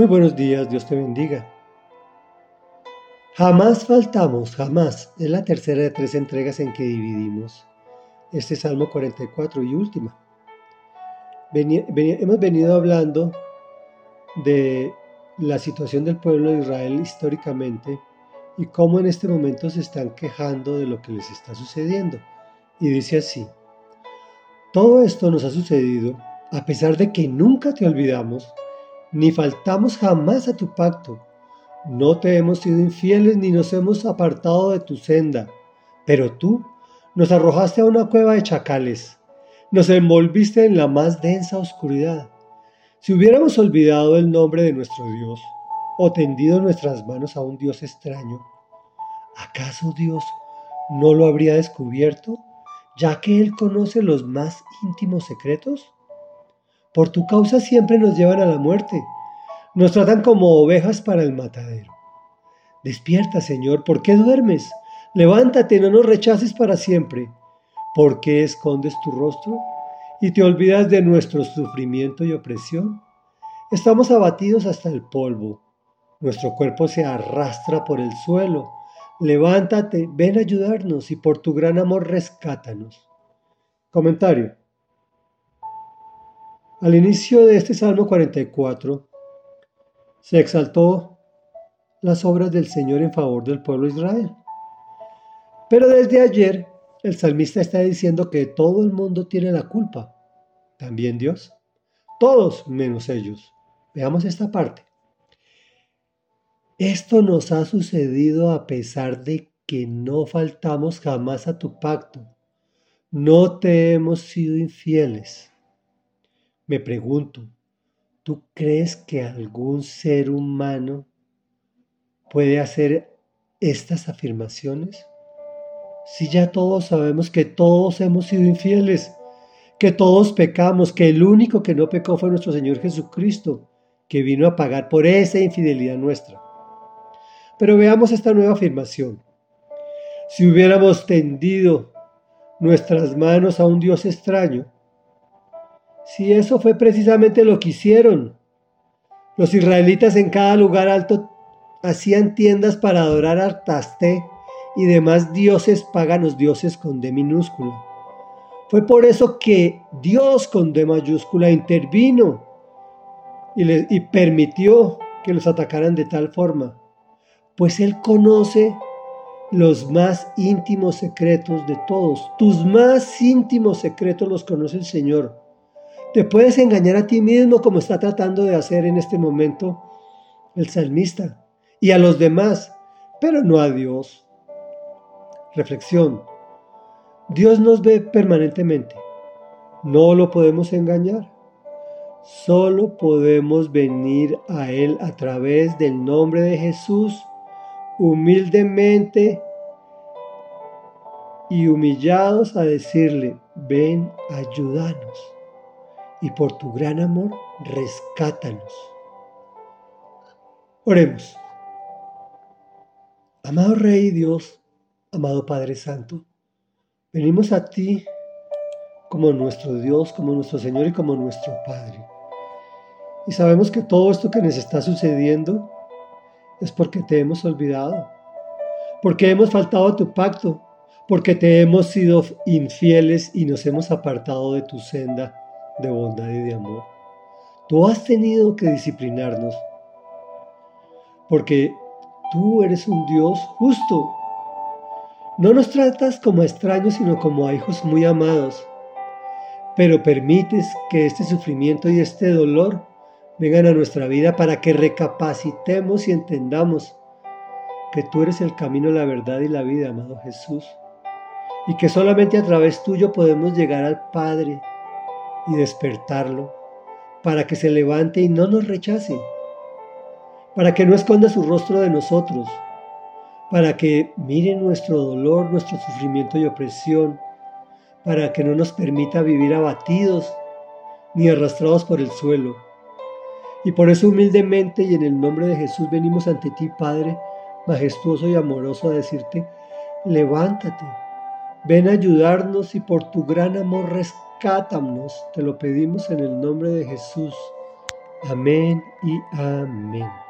Muy buenos días, Dios te bendiga. Jamás faltamos, jamás. Es la tercera de tres entregas en que dividimos este Salmo 44 y última. hemos venido hablando de la situación del pueblo de Israel históricamente y cómo en este momento se están quejando de lo que les está sucediendo. Y dice así, todo esto nos ha sucedido a pesar de que nunca te olvidamos ni faltamos jamás a tu pacto. No te hemos sido infieles ni nos hemos apartado de tu senda, pero tú nos arrojaste a una cueva de chacales, nos envolviste en la más densa oscuridad. Si hubiéramos olvidado el nombre de nuestro Dios o tendido nuestras manos a un Dios extraño, ¿acaso Dios no lo habría descubierto, ya que Él conoce los más íntimos secretos? Por tu causa siempre nos llevan a la muerte. Nos tratan como ovejas para el matadero. Despierta, Señor, ¿por qué duermes? Levántate, no nos rechaces para siempre. ¿Por qué escondes tu rostro y te olvidas de nuestro sufrimiento y opresión? Estamos abatidos hasta el polvo. Nuestro cuerpo se arrastra por el suelo. Levántate, ven a ayudarnos y por tu gran amor rescátanos. Comentario. Al inicio de este Salmo 44 se exaltó las obras del Señor en favor del pueblo de Israel. Pero desde ayer el salmista está diciendo que todo el mundo tiene la culpa, también Dios, todos menos ellos. Veamos esta parte. Esto nos ha sucedido a pesar de que no faltamos jamás a tu pacto, no te hemos sido infieles. Me pregunto, ¿tú crees que algún ser humano puede hacer estas afirmaciones? Si ya todos sabemos que todos hemos sido infieles, que todos pecamos, que el único que no pecó fue nuestro Señor Jesucristo, que vino a pagar por esa infidelidad nuestra. Pero veamos esta nueva afirmación. Si hubiéramos tendido nuestras manos a un Dios extraño, si eso fue precisamente lo que hicieron. Los israelitas en cada lugar alto hacían tiendas para adorar a Artaste y demás dioses paganos, dioses con D minúscula. Fue por eso que Dios con D mayúscula intervino y, y permitió que los atacaran de tal forma, pues Él conoce los más íntimos secretos de todos. Tus más íntimos secretos los conoce el Señor. Te puedes engañar a ti mismo como está tratando de hacer en este momento el salmista y a los demás, pero no a Dios. Reflexión. Dios nos ve permanentemente. No lo podemos engañar. Solo podemos venir a Él a través del nombre de Jesús, humildemente y humillados a decirle, ven, ayúdanos y por tu gran amor rescátanos. Oremos. Amado Rey Dios, amado Padre Santo, venimos a ti como nuestro Dios, como nuestro Señor y como nuestro Padre. Y sabemos que todo esto que nos está sucediendo es porque te hemos olvidado, porque hemos faltado a tu pacto, porque te hemos sido infieles y nos hemos apartado de tu senda de bondad y de amor. Tú has tenido que disciplinarnos porque tú eres un Dios justo. No nos tratas como extraños, sino como a hijos muy amados, pero permites que este sufrimiento y este dolor vengan a nuestra vida para que recapacitemos y entendamos que tú eres el camino, la verdad y la vida, amado Jesús, y que solamente a través tuyo podemos llegar al Padre y despertarlo para que se levante y no nos rechace, para que no esconda su rostro de nosotros, para que mire nuestro dolor, nuestro sufrimiento y opresión, para que no nos permita vivir abatidos ni arrastrados por el suelo. Y por eso humildemente y en el nombre de Jesús venimos ante ti, Padre, majestuoso y amoroso, a decirte, levántate, ven a ayudarnos y por tu gran amor rescátanos, te lo pedimos en el nombre de Jesús. Amén y amén.